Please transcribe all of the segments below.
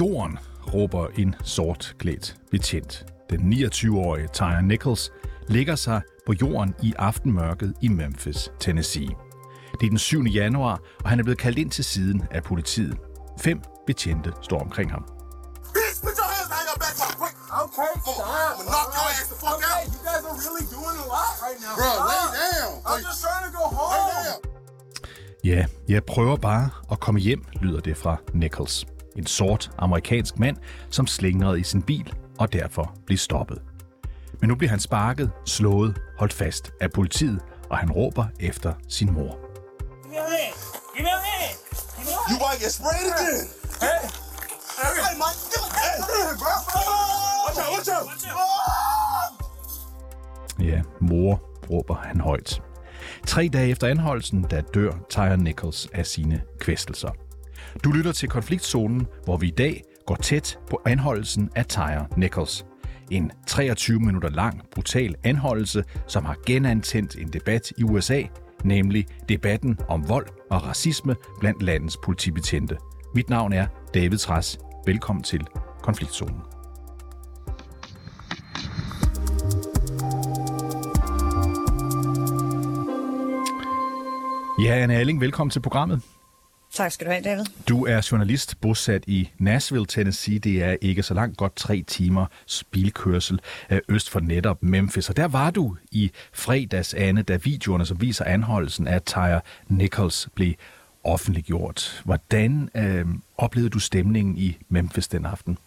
Jorden, råber en sortklædt betjent. Den 29-årige Tyre Nichols ligger sig på jorden i aftenmørket i Memphis, Tennessee. Det er den 7. januar, og han er blevet kaldt ind til siden af politiet. Fem betjente står omkring ham. Okay, stop. I'm knock your ass the fuck Okay, out. you guys are really doing a lot right now. Bro, lay down. I'm just trying to go home. Ja, jeg prøver bare at komme hjem, lyder det fra Nichols. En sort amerikansk mand, som slingrede i sin bil og derfor blev stoppet. Men nu bliver han sparket, slået, holdt fast af politiet, og han råber efter sin mor. You might get sprayed again. Hey, Hey, Mike, give me hey. bro. Watch out, watch out. Watch out. Ja, mor, råber han højt. Tre dage efter anholdelsen, der dør Tyre Nichols af sine kvæstelser. Du lytter til konfliktzonen, hvor vi i dag går tæt på anholdelsen af Tyre Nichols. En 23 minutter lang, brutal anholdelse, som har genantændt en debat i USA, nemlig debatten om vold og racisme blandt landets politibetjente. Mit navn er David Træs. Velkommen til Konfliktzonen. Ja, Anne Alling, velkommen til programmet. Tak skal du have, David. Du er journalist bosat i Nashville, Tennessee. Det er ikke så langt, godt tre timer bilkørsel øh, øst for netop Memphis. Og der var du i fredags, Anne, da videoerne, som viser anholdelsen af Tyre Nichols, blev offentliggjort. Hvordan øh, oplevede du stemningen i Memphis den aften?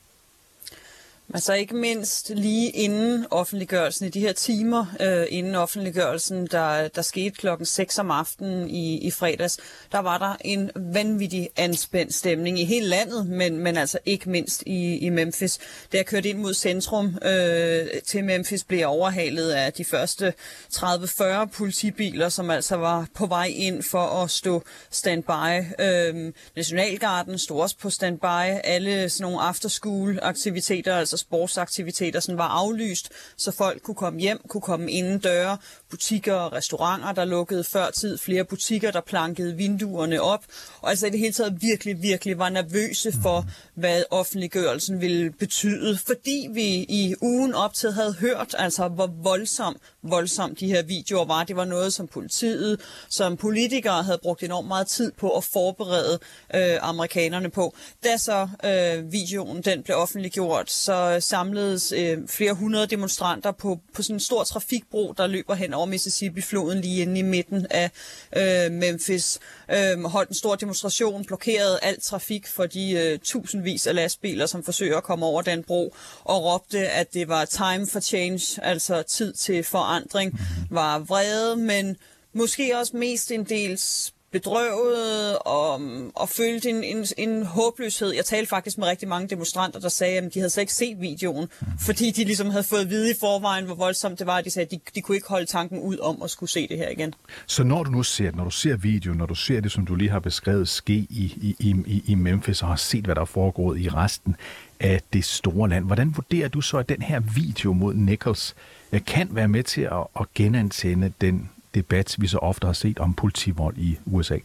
Altså ikke mindst lige inden offentliggørelsen, i de her timer øh, inden offentliggørelsen, der, der skete klokken 6 om aftenen i, i fredags, der var der en vanvittig anspændt stemning i hele landet, men, men altså ikke mindst i, i Memphis. Da jeg kørte ind mod centrum øh, til Memphis, blev jeg overhalet af de første 30-40 politibiler, som altså var på vej ind for at stå standby. Øh, Nationalgarden stod også på standby. Alle sådan nogle afterschool-aktiviteter, altså sportsaktiviteter, sådan var aflyst, så folk kunne komme hjem, kunne komme inden døre. Butikker og restauranter, der lukkede før tid. Flere butikker, der plankede vinduerne op. Og altså i det hele taget virkelig, virkelig var nervøse for, hvad offentliggørelsen ville betyde. Fordi vi i ugen op til havde hørt, altså hvor voldsom, voldsom de her videoer var. Det var noget, som politiet, som politikere havde brugt enormt meget tid på at forberede øh, amerikanerne på. Da så øh, videoen den blev offentliggjort, så samledes øh, flere hundrede demonstranter på, på sådan en stor trafikbro, der løber hen over Mississippi-floden lige inde i midten af øh, Memphis. Øh, holdt en stor demonstration, blokerede al trafik for de øh, tusindvis af lastbiler, som forsøger at komme over den bro, og råbte, at det var time for change, altså tid til forandring, var vrede, men måske også mest en dels bedrøvet og, og følte en, en, en håbløshed. Jeg talte faktisk med rigtig mange demonstranter, der sagde, at de havde slet ikke set videoen, fordi de ligesom havde fået at vide i forvejen, hvor voldsomt det var. De sagde, at de, de kunne ikke holde tanken ud om at skulle se det her igen. Så når du nu ser, når du ser videoen, når du ser det, som du lige har beskrevet ske i, i, i, i Memphis, og har set, hvad der er foregået i resten af det store land, hvordan vurderer du så, at den her video mod Nichols eh, kan være med til at, at genantænde den debat, vi så ofte har set om politivold i USA?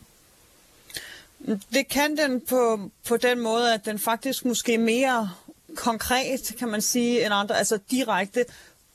Det kan den på, på den måde, at den faktisk måske mere konkret, kan man sige, end andre, altså direkte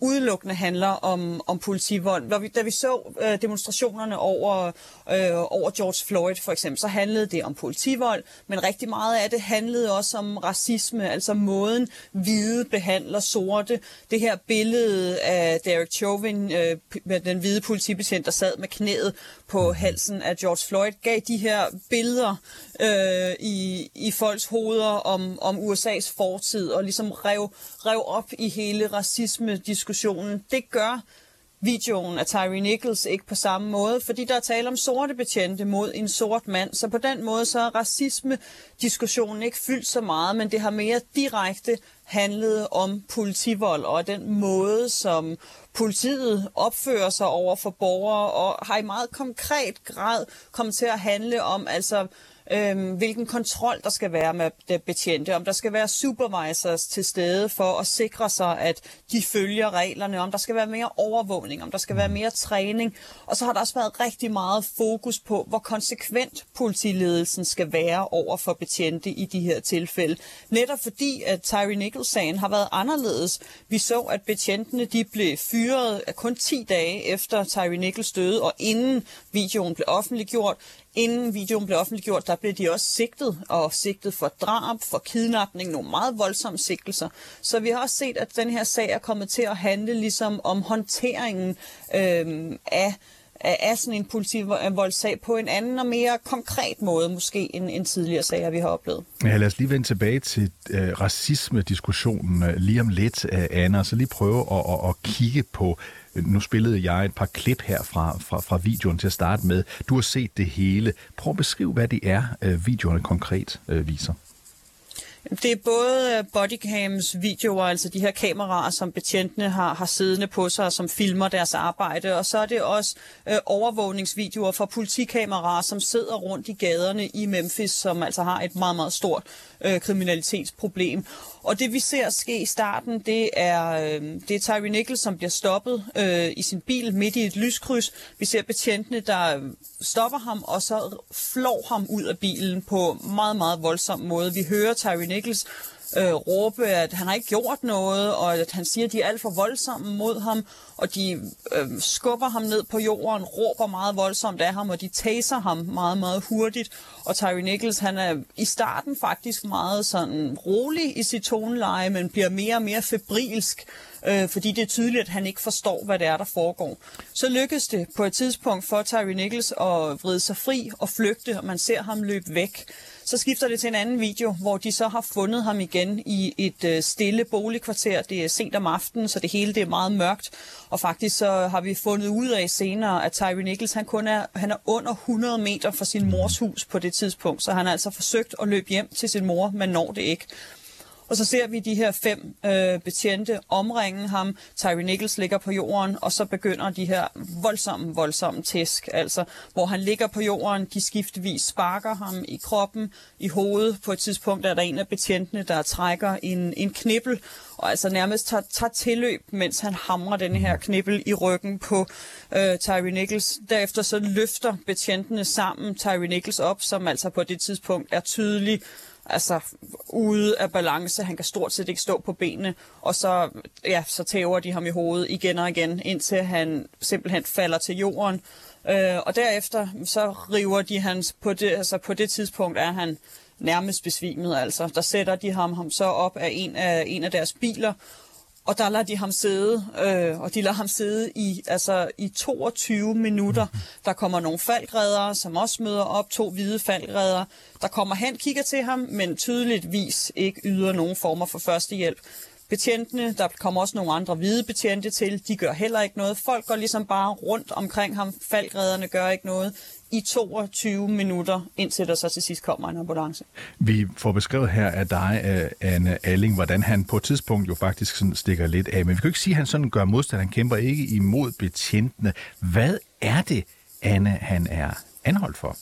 udelukkende handler om, om politivold. Når vi, da vi så øh, demonstrationerne over, øh, over George Floyd for eksempel, så handlede det om politivold, men rigtig meget af det handlede også om racisme, altså måden hvide behandler sorte. Det her billede af Derek Chauvin, øh, med den hvide politibetjent, der sad med knæet på halsen af George Floyd, gav de her billeder øh, i, i folks hoveder om, om USA's fortid, og ligesom rev, rev op i hele racisme-diskussionen diskussionen. Det gør videoen af Tyree Nichols ikke på samme måde, fordi der er tale om sorte betjente mod en sort mand. Så på den måde så er racisme-diskussionen ikke fyldt så meget, men det har mere direkte handlet om politivold og den måde, som politiet opfører sig over for borgere og har i meget konkret grad kommet til at handle om altså øhm, hvilken kontrol der skal være med betjente, om der skal være supervisors til stede for at sikre sig, at de følger reglerne, om der skal være mere overvågning, om der skal være mere træning. Og så har der også været rigtig meget fokus på, hvor konsekvent politiledelsen skal være over for betjente i de her tilfælde. Netop fordi, at Tyree Nichols-sagen har været anderledes. Vi så, at betjentene de blev fyret kun 10 dage efter Tyree Nichols døde, og inden videoen blev offentliggjort. Inden videoen blev offentliggjort, der blev de også sigtet, og sigtet for drab, for kidnapning, nogle meget voldsomme sigtelser. Så vi har også set, at den her sag er kommet til at handle ligesom om håndteringen øh, af af sådan en politivoldssag på en anden og mere konkret måde måske end, end tidligere sager, vi har oplevet. Ja, lad os lige vende tilbage til øh, racisme-diskussionen øh, lige om lidt, øh, Anna, og så lige prøve at, at, at kigge på øh, nu spillede jeg et par klip her fra, fra, fra videoen til at starte med. Du har set det hele. Prøv at beskrive, hvad det er, øh, videoerne konkret øh, viser. Det er både øh, bodycams videoer, altså de her kameraer, som betjentene har, har siddende på sig, som filmer deres arbejde, og så er det også øh, overvågningsvideoer fra politikameraer, som sidder rundt i gaderne i Memphis, som altså har et meget, meget stort øh, kriminalitetsproblem. Og det vi ser ske i starten, det er, øh, det er Tyree Nichols, som bliver stoppet øh, i sin bil midt i et lyskryds. Vi ser betjentene, der stopper ham, og så flår ham ud af bilen på meget, meget voldsom måde. Vi hører Tyree Nichols øh, råbe, at han har ikke gjort noget, og at han siger, at de er alt for voldsomme mod ham, og de øh, skubber ham ned på jorden, råber meget voldsomt af ham, og de taser ham meget, meget hurtigt. Og Tyree Nichols, han er i starten faktisk meget sådan rolig i sit toneleje, men bliver mere og mere febrilsk, øh, fordi det er tydeligt, at han ikke forstår, hvad det er, der foregår. Så lykkes det på et tidspunkt for Tyree Nichols at vride sig fri og flygte, og man ser ham løbe væk. Så skifter det til en anden video, hvor de så har fundet ham igen i et øh, stille boligkvarter. Det er sent om aftenen, så det hele det er meget mørkt. Og faktisk så har vi fundet ud af senere, at Tyree Nichols han kun er, han er under 100 meter fra sin mors hus på det tidspunkt. Så han har altså forsøgt at løbe hjem til sin mor, men når det ikke. Og så ser vi de her fem øh, betjente omringe ham. Tyree Nichols ligger på jorden, og så begynder de her voldsomme, voldsomme tæsk, altså hvor han ligger på jorden, de skiftevis sparker ham i kroppen, i hovedet. På et tidspunkt er der en af betjentene, der trækker en, en knibbel, og altså nærmest tager, tager tilløb, mens han hamrer den her knibbel i ryggen på øh, Tyree Nichols. Derefter så løfter betjentene sammen Tyree Nichols op, som altså på det tidspunkt er tydelig altså ude af balance. Han kan stort set ikke stå på benene, og så, ja, så tæver de ham i hovedet igen og igen, indtil han simpelthen falder til jorden. Øh, og derefter så river de hans, på det, altså på det tidspunkt er han nærmest besvimet, altså. Der sætter de ham, ham så op af en af, en af deres biler, og der lader de ham sidde, øh, og de lader ham sidde i, altså, i 22 minutter. Der kommer nogle faldredere, som også møder op, to hvide faldredere, der kommer hen, kigger til ham, men tydeligvis ikke yder nogen former for førstehjælp. Betjentene, der kommer også nogle andre hvide betjente til, de gør heller ikke noget. Folk går ligesom bare rundt omkring ham. Falkredderne gør ikke noget i 22 minutter, indtil der så til sidst kommer en ambulance. Vi får beskrevet her af dig, øh, Anne Alling, hvordan han på et tidspunkt jo faktisk sådan stikker lidt af. Men vi kan jo ikke sige, at han sådan gør modstand. Han kæmper ikke imod betjentene. Hvad er det, Anne, han er anholdt for?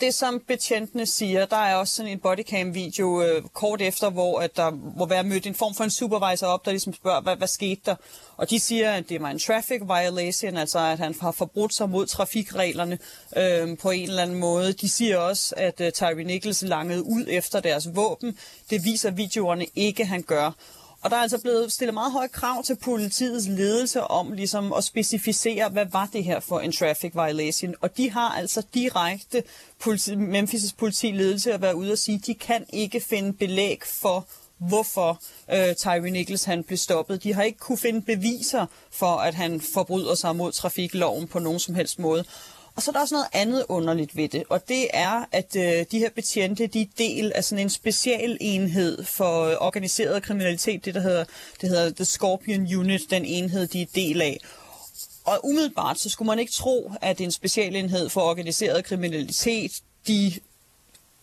Det, som betjentene siger, der er også sådan en bodycam-video øh, kort efter, hvor at der må være mødt en form for en supervisor op, der ligesom spørger, hvad, hvad skete der? Og de siger, at det var en traffic violation, altså at han har forbrudt sig mod trafikreglerne øh, på en eller anden måde. De siger også, at øh, Tyree Nichols langede ud efter deres våben. Det viser videoerne ikke, han gør. Og der er altså blevet stillet meget høje krav til politiets ledelse om ligesom at specificere, hvad var det her for en traffic violation. Og de har altså direkte politi, Memphis' politiledelse at være ude og sige, at de kan ikke finde belæg for, hvorfor øh, Tyree Nichols han blev stoppet. De har ikke kunne finde beviser for, at han forbryder sig mod trafikloven på nogen som helst måde. Og så er der også noget andet underligt ved det, og det er, at øh, de her betjente, de er del af sådan en specialenhed for øh, organiseret kriminalitet, det der hedder, det hedder The Scorpion Unit, den enhed, de er del af. Og umiddelbart, så skulle man ikke tro, at en specialenhed for organiseret kriminalitet, de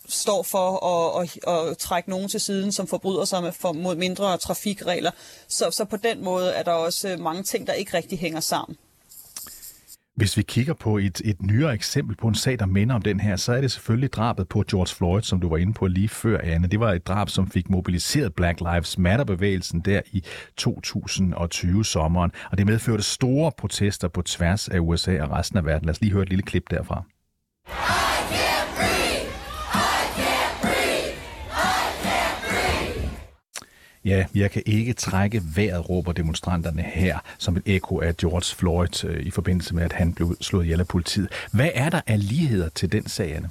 står for at, at, at trække nogen til siden, som forbryder sig med, for, mod mindre trafikregler. Så, så på den måde er der også øh, mange ting, der ikke rigtig hænger sammen. Hvis vi kigger på et, et nyere eksempel på en sag, der minder om den her, så er det selvfølgelig drabet på George Floyd, som du var inde på lige før, Anne. Det var et drab, som fik mobiliseret Black Lives Matter-bevægelsen der i 2020-sommeren, og det medførte store protester på tværs af USA og resten af verden. Lad os lige høre et lille klip derfra. Ja, jeg kan ikke trække vejret, råber demonstranterne her, som et ekko af George Floyd øh, i forbindelse med, at han blev slået ihjel af politiet. Hvad er der af ligheder til den sag, Anne?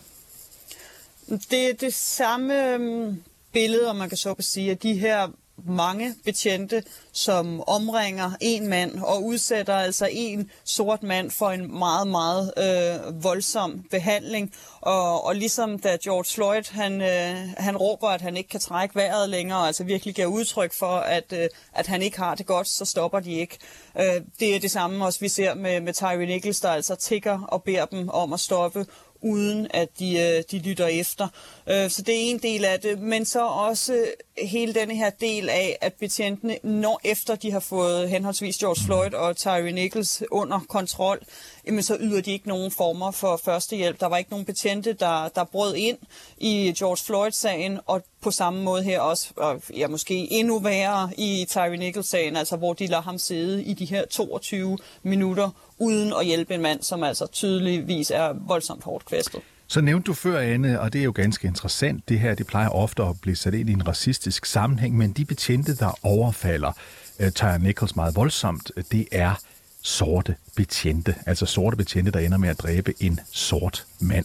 Det er det samme øhm, billede, om man kan så kan sige, at de her mange betjente, som omringer en mand og udsætter altså en sort mand for en meget, meget øh, voldsom behandling. Og, og ligesom da George Floyd, han, øh, han råber, at han ikke kan trække vejret længere, altså virkelig giver udtryk for, at, øh, at han ikke har det godt, så stopper de ikke. Øh, det er det samme også, vi ser med, med Tyree Nichols, der altså tigger og beder dem om at stoppe, uden at de, øh, de lytter efter. Øh, så det er en del af det, men så også hele denne her del af, at betjentene, når efter de har fået henholdsvis George Floyd og Tyree Nichols under kontrol, jamen så yder de ikke nogen former for førstehjælp. Der var ikke nogen betjente, der, der brød ind i George Floyd-sagen, og på samme måde her også, og ja, måske endnu værre i Tyree Nichols-sagen, altså hvor de lader ham sidde i de her 22 minutter, uden at hjælpe en mand, som altså tydeligvis er voldsomt hårdt kvæstet. Så nævnte du før, Anne, og det er jo ganske interessant, det her det plejer ofte at blive sat ind i en racistisk sammenhæng, men de betjente, der overfalder øh, Tyre Nichols meget voldsomt, det er sorte betjente, altså sorte betjente, der ender med at dræbe en sort mand.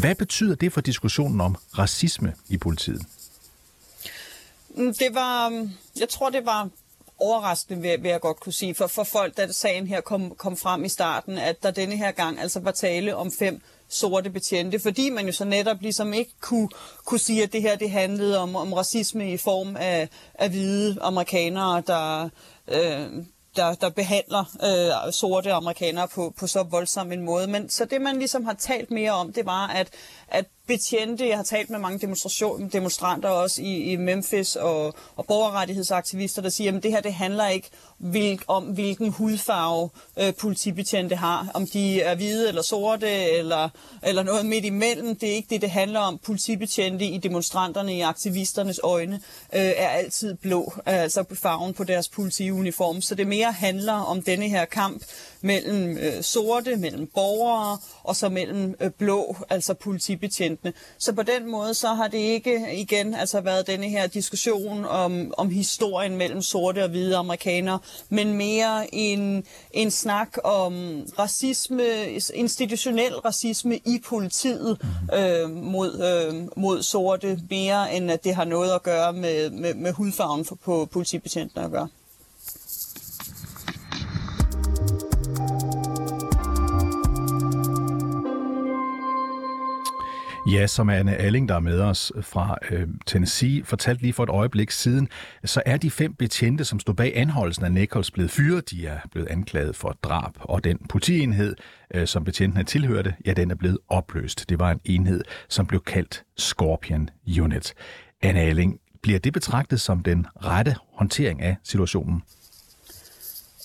Hvad betyder det for diskussionen om racisme i politiet? Mm, det var, mm, jeg tror, det var overraskende, vil, vil jeg godt kunne sige, for, for folk, da sagen her kom, kom frem i starten, at der denne her gang altså var tale om fem sorte betjente, fordi man jo så netop ligesom ikke kunne, kunne sige, at det her det handlede om, om racisme i form af, af hvide amerikanere, der, øh, der, der behandler øh, sorte amerikanere på, på så voldsom en måde. Men så det, man ligesom har talt mere om, det var, at, at betjente, jeg har talt med mange demonstration, demonstranter også i, i Memphis og, og borgerrettighedsaktivister, der siger, at det her det handler ikke hvil, om, hvilken hudfarve øh, politibetjente har. Om de er hvide eller sorte eller, eller noget midt imellem. Det er ikke det, det handler om. Politibetjente i demonstranterne, i aktivisternes øjne, øh, er altid blå, altså farven på deres politiuniform. Så det mere handler om denne her kamp mellem øh, sorte, mellem borgere og så mellem øh, blå, altså politibetjentene. Så på den måde så har det ikke igen altså været denne her diskussion om, om historien mellem sorte og hvide amerikanere, men mere en, en snak om racisme, institutionel racisme i politiet øh, mod, øh, mod sorte, mere end at det har noget at gøre med, med, med hudfarven på politibetjentene at gøre. Ja, som Anne Alling, der er med os fra øh, Tennessee, fortalte lige for et øjeblik siden, så er de fem betjente, som stod bag anholdelsen af Nichols, blevet fyret. De er blevet anklaget for drab, og den politienhed, øh, som betjentene tilhørte, ja, den er blevet opløst. Det var en enhed, som blev kaldt Scorpion Unit. Anne Alling, bliver det betragtet som den rette håndtering af situationen?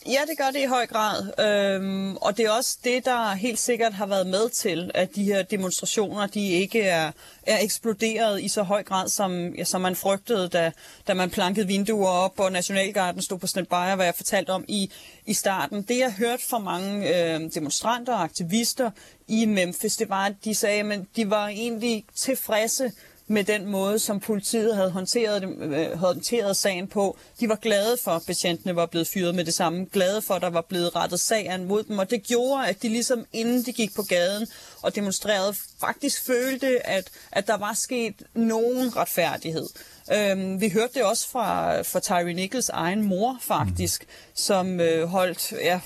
Ja, det gør det i høj grad. Øhm, og det er også det, der helt sikkert har været med til, at de her demonstrationer, de ikke er, er eksploderet i så høj grad, som, ja, som man frygtede, da, da man plankede vinduer op, og Nationalgarden stod på standby, hvad jeg fortalte om i, i starten. Det, jeg hørte fra mange øh, demonstranter og aktivister i Memphis, det var, at de sagde, at de var egentlig tilfredse med den måde, som politiet havde håndteret, øh, håndteret sagen på. De var glade for, at betjentene var blevet fyret med det samme. Glade for, at der var blevet rettet sagen mod dem. Og det gjorde, at de ligesom inden de gik på gaden og demonstrerede, faktisk følte, at, at der var sket nogen retfærdighed. Øhm, vi hørte det også fra, fra Tyree Nichols egen mor, faktisk, mm. som øh, holdt... Ja,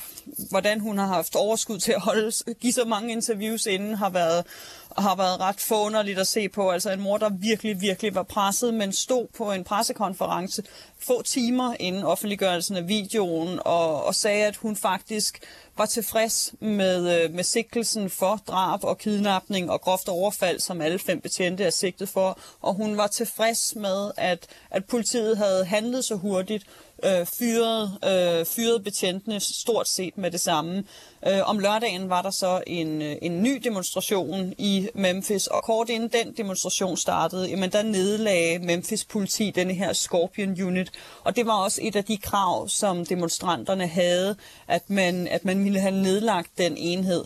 hvordan hun har haft overskud til at holde, give så mange interviews inden, har været, har været ret forunderligt at se på. Altså en mor, der virkelig, virkelig var presset, men stod på en pressekonference få timer inden offentliggørelsen af videoen og, og sagde, at hun faktisk var tilfreds med, øh, med sigtelsen for drab og kidnapning og groft overfald, som alle fem betjente er sigtet for. Og hun var tilfreds med, at, at politiet havde handlet så hurtigt, øh, fyrede, øh, fyrede betjentene stort set med det samme. Øh, om lørdagen var der så en, øh, en ny demonstration i Memphis, og kort inden den demonstration startede, jamen der nedlagde Memphis politi denne her Scorpion Unit, og det var også et af de krav, som demonstranterne havde, at man, at man ville have nedlagt den enhed.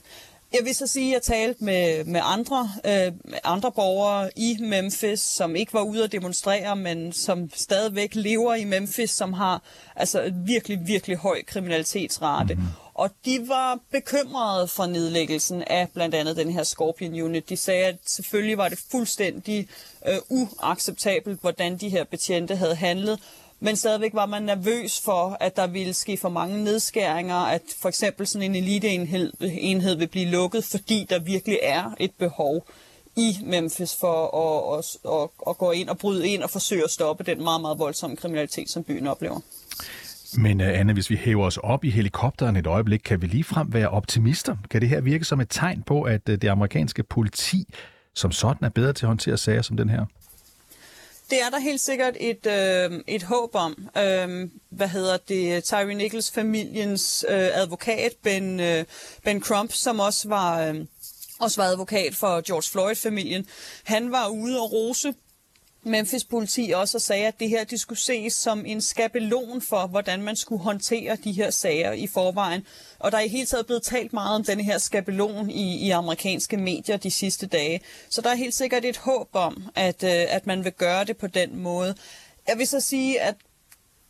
Jeg vil så sige, at jeg talte med, med andre, øh, andre borgere i Memphis, som ikke var ude at demonstrere, men som stadigvæk lever i Memphis, som har altså virkelig, virkelig høj kriminalitetsrate. Mm-hmm. Og de var bekymrede for nedlæggelsen af blandt andet den her Scorpion Unit. De sagde, at selvfølgelig var det fuldstændig øh, uacceptabelt, hvordan de her betjente havde handlet, men stadigvæk var man nervøs for, at der ville ske for mange nedskæringer, at for eksempel sådan en eliteenhed enhed vil blive lukket, fordi der virkelig er et behov i Memphis for at, at, at, at gå ind og bryde ind og forsøge at stoppe den meget, meget voldsomme kriminalitet, som byen oplever. Men øh, Anne, hvis vi hæver os op i helikopteren et øjeblik, kan vi lige frem være optimister? Kan det her virke som et tegn på, at øh, det amerikanske politi som sådan er bedre til at håndtere sager som den her? Det er der helt sikkert et, øh, et håb om. Øh, hvad hedder det? Tyree Nichols familiens øh, advokat, Ben, øh, Ben Crump, som også var, øh, også var advokat for George Floyd-familien, han var ude og rose Memphis politi også og sagde, at det her de skulle ses som en skabelon for, hvordan man skulle håndtere de her sager i forvejen. Og der er i hele taget blevet talt meget om denne her skabelon i, i amerikanske medier de sidste dage. Så der er helt sikkert et håb om, at, øh, at man vil gøre det på den måde. Jeg vil så sige, at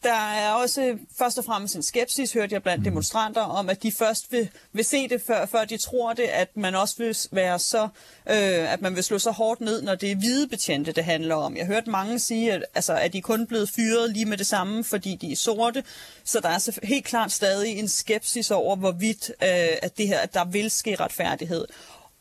der er også først og fremmest en skepsis, hørte jeg blandt demonstranter, om at de først vil, vil se det, før, før de tror det, at man også vil være så, øh, at man vil slå så hårdt ned, når det er hvide betjente, det handler om. Jeg hørte mange sige, at, altså, at de kun blevet fyret lige med det samme, fordi de er sorte, så der er helt klart stadig en skepsis over, hvorvidt øh, at, det her, at der vil ske retfærdighed.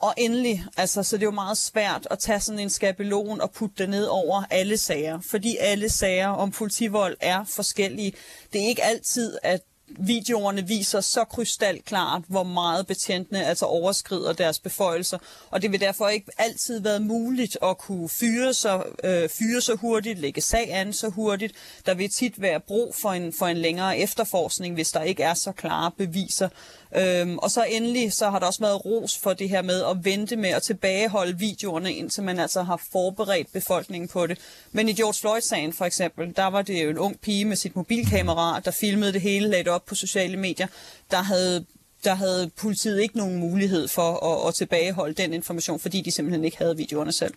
Og endelig, altså, så det er jo meget svært at tage sådan en skabelon og putte det ned over alle sager, fordi alle sager om politivold er forskellige. Det er ikke altid, at videoerne viser så krystalklart, hvor meget betjentene altså overskrider deres beføjelser, og det vil derfor ikke altid være muligt at kunne fyre så, øh, fyre så hurtigt, lægge sag an så hurtigt. Der vil tit være brug for en, for en længere efterforskning, hvis der ikke er så klare beviser. Øhm, og så endelig, så har der også været ros for det her med at vente med at tilbageholde videoerne, indtil man altså har forberedt befolkningen på det. Men i George Floyd-sagen for eksempel, der var det jo en ung pige med sit mobilkamera, der filmede det hele, lagde det op på sociale medier, der havde der havde politiet ikke nogen mulighed for at, at tilbageholde den information, fordi de simpelthen ikke havde videoerne selv.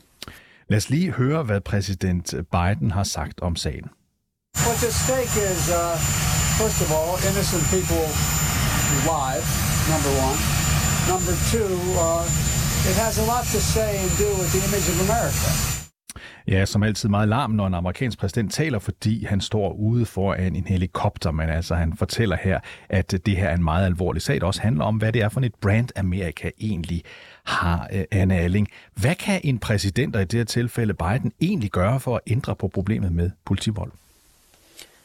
Lad os lige høre, hvad præsident Biden har sagt om sagen. What's at stake is, uh, first of all, innocent people live, number one. Number two, uh, it has a lot to say and do with the image of America. Ja, som altid meget larm, når en amerikansk præsident taler, fordi han står ude foran en helikopter, men altså han fortæller her, at det her er en meget alvorlig sag, der også handler om, hvad det er for et brand Amerika egentlig har, øh, Anne Alling. Hvad kan en præsident, og i det her tilfælde Biden, egentlig gøre for at ændre på problemet med politivold?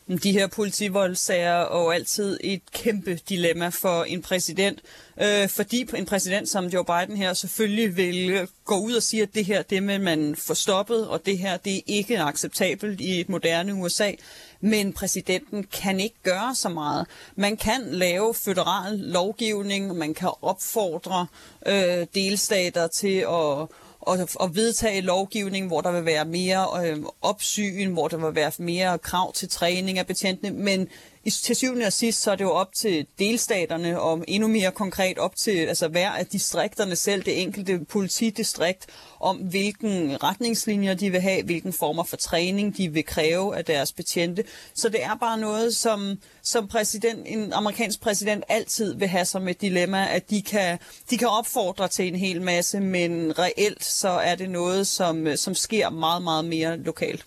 De her politivoldsager er jo altid et kæmpe dilemma for en præsident, øh, fordi en præsident som Joe Biden her selvfølgelig vil gå ud og sige, at det her, det vil man få stoppet, og det her, det er ikke acceptabelt i et moderne USA. Men præsidenten kan ikke gøre så meget. Man kan lave føderal lovgivning, man kan opfordre øh, delstater til at og, og vedtage lovgivning, hvor der vil være mere øh, opsyn, hvor der vil være mere krav til træning af betjentene, men i, til syvende og sidst, så er det jo op til delstaterne, og endnu mere konkret op til altså hver af distrikterne selv, det enkelte politidistrikt, om hvilken retningslinjer de vil have, hvilken former for træning de vil kræve af deres betjente. Så det er bare noget, som, som præsident, en amerikansk præsident altid vil have som et dilemma, at de kan, de kan opfordre til en hel masse, men reelt så er det noget, som, som sker meget, meget mere lokalt.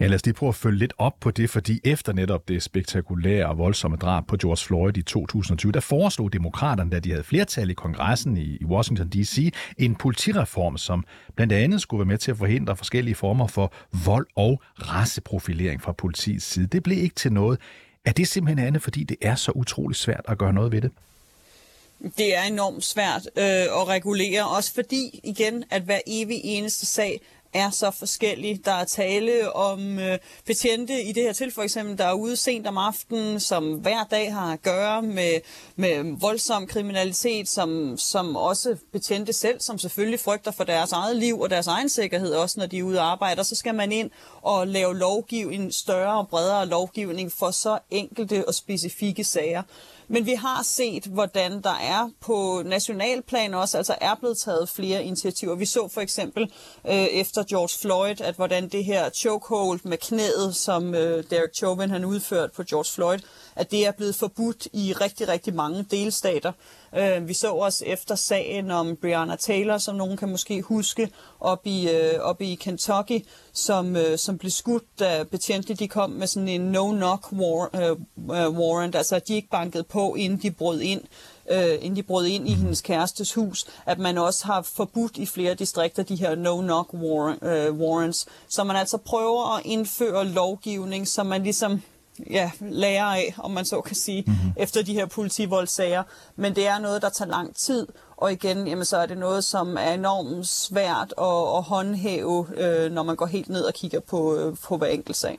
Ja, lad os lige prøve at følge lidt op på det, fordi efter netop det spektakulære og voldsomme drab på George Floyd i 2020, der foreslog demokraterne, da de havde flertal i kongressen i Washington D.C., en politireform, som blandt andet skulle være med til at forhindre forskellige former for vold og raceprofilering fra politiets side. Det blev ikke til noget. Er det simpelthen andet, fordi det er så utrolig svært at gøre noget ved det? Det er enormt svært øh, at regulere, også fordi, igen, at hver evig eneste sag er så forskellig. Der er tale om øh, betjente i det her til for eksempel, der er ude sent om aftenen, som hver dag har at gøre med, med voldsom kriminalitet, som, som også betjente selv, som selvfølgelig frygter for deres eget liv og deres egen sikkerhed, også når de er ude og arbejder. Så skal man ind og lave lovgivning, større og bredere lovgivning for så enkelte og specifikke sager. Men vi har set, hvordan der er på nationalplan også, altså er blevet taget flere initiativer. Vi så for eksempel øh, efter George Floyd, at hvordan det her chokehold med knæet, som øh, Derek Chauvin han udført på George Floyd, at det er blevet forbudt i rigtig, rigtig mange delstater. Øh, vi så også efter sagen om Breonna Taylor, som nogen kan måske huske, op i, øh, op i Kentucky, som, øh, som blev skudt, da betjente de kom med sådan en no-knock war, øh, øh warrant, altså at de ikke bankede på, inden de brød ind øh, inden de brød ind i hendes kærestes hus, at man også har forbudt i flere distrikter de her no-knock war, øh, warrants. Så man altså prøver at indføre lovgivning, som man ligesom ja, lærer af, om man så kan sige, mm-hmm. efter de her politivoldssager. Men det er noget, der tager lang tid, og igen, jamen, så er det noget, som er enormt svært at, at håndhæve, øh, når man går helt ned og kigger på, øh, på hver enkelt sag.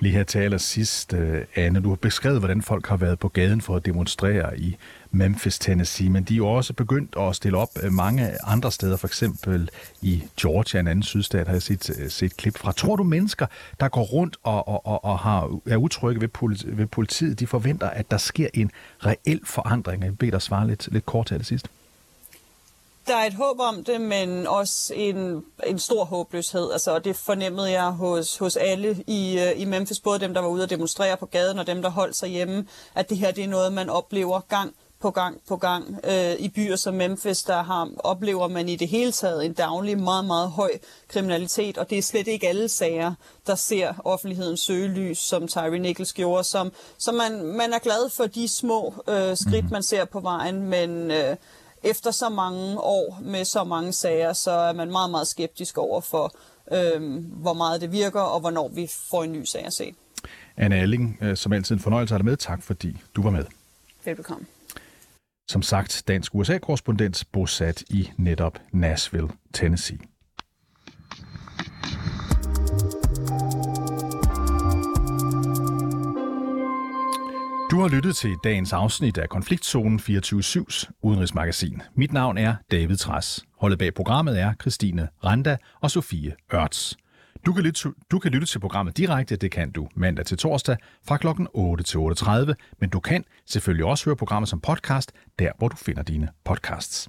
Lige her til allersidst, øh, Anne, du har beskrevet, hvordan folk har været på gaden for at demonstrere i Memphis, Tennessee, men de er jo også begyndt at stille op øh, mange andre steder, for eksempel i Georgia, en anden sydstat, har jeg set, øh, set klip fra. Tror du mennesker, der går rundt og, og, og, og har, er utrygge ved, politi, ved politiet, de forventer, at der sker en reel forandring? Jeg beder dig svare lidt, lidt kort til det sidste. Der er et håb om det, men også en, en stor håbløshed. Altså, og det fornemmede jeg hos, hos alle i, øh, i Memphis, både dem, der var ude og demonstrere på gaden, og dem, der holdt sig hjemme, at det her det er noget, man oplever gang på gang på gang. Øh, I byer som Memphis, der har, oplever man i det hele taget en daglig meget, meget høj kriminalitet, og det er slet ikke alle sager, der ser offentlighedens søgelys, som Tyree Nichols gjorde, som, som man, man er glad for de små øh, skridt, mhm. man ser på vejen, men øh, efter så mange år med så mange sager, så er man meget, meget skeptisk over for, øh, hvor meget det virker, og hvornår vi får en ny sag at se. Anne Alling, øh, som altid en fornøjelse at have med. Tak fordi du var med. Velbekomme. Som sagt, dansk USA-korrespondent bosat i netop Nashville, Tennessee. Du har lyttet til dagens afsnit af Konfliktzonen 24-7's udenrigsmagasin. Mit navn er David Træs. Holdet bag programmet er Christine Randa og Sofie Ørts. Du kan, lytte, du kan lytte til programmet direkte, det kan du mandag til torsdag fra kl. 8 til 8.30, men du kan selvfølgelig også høre programmet som podcast, der hvor du finder dine podcasts.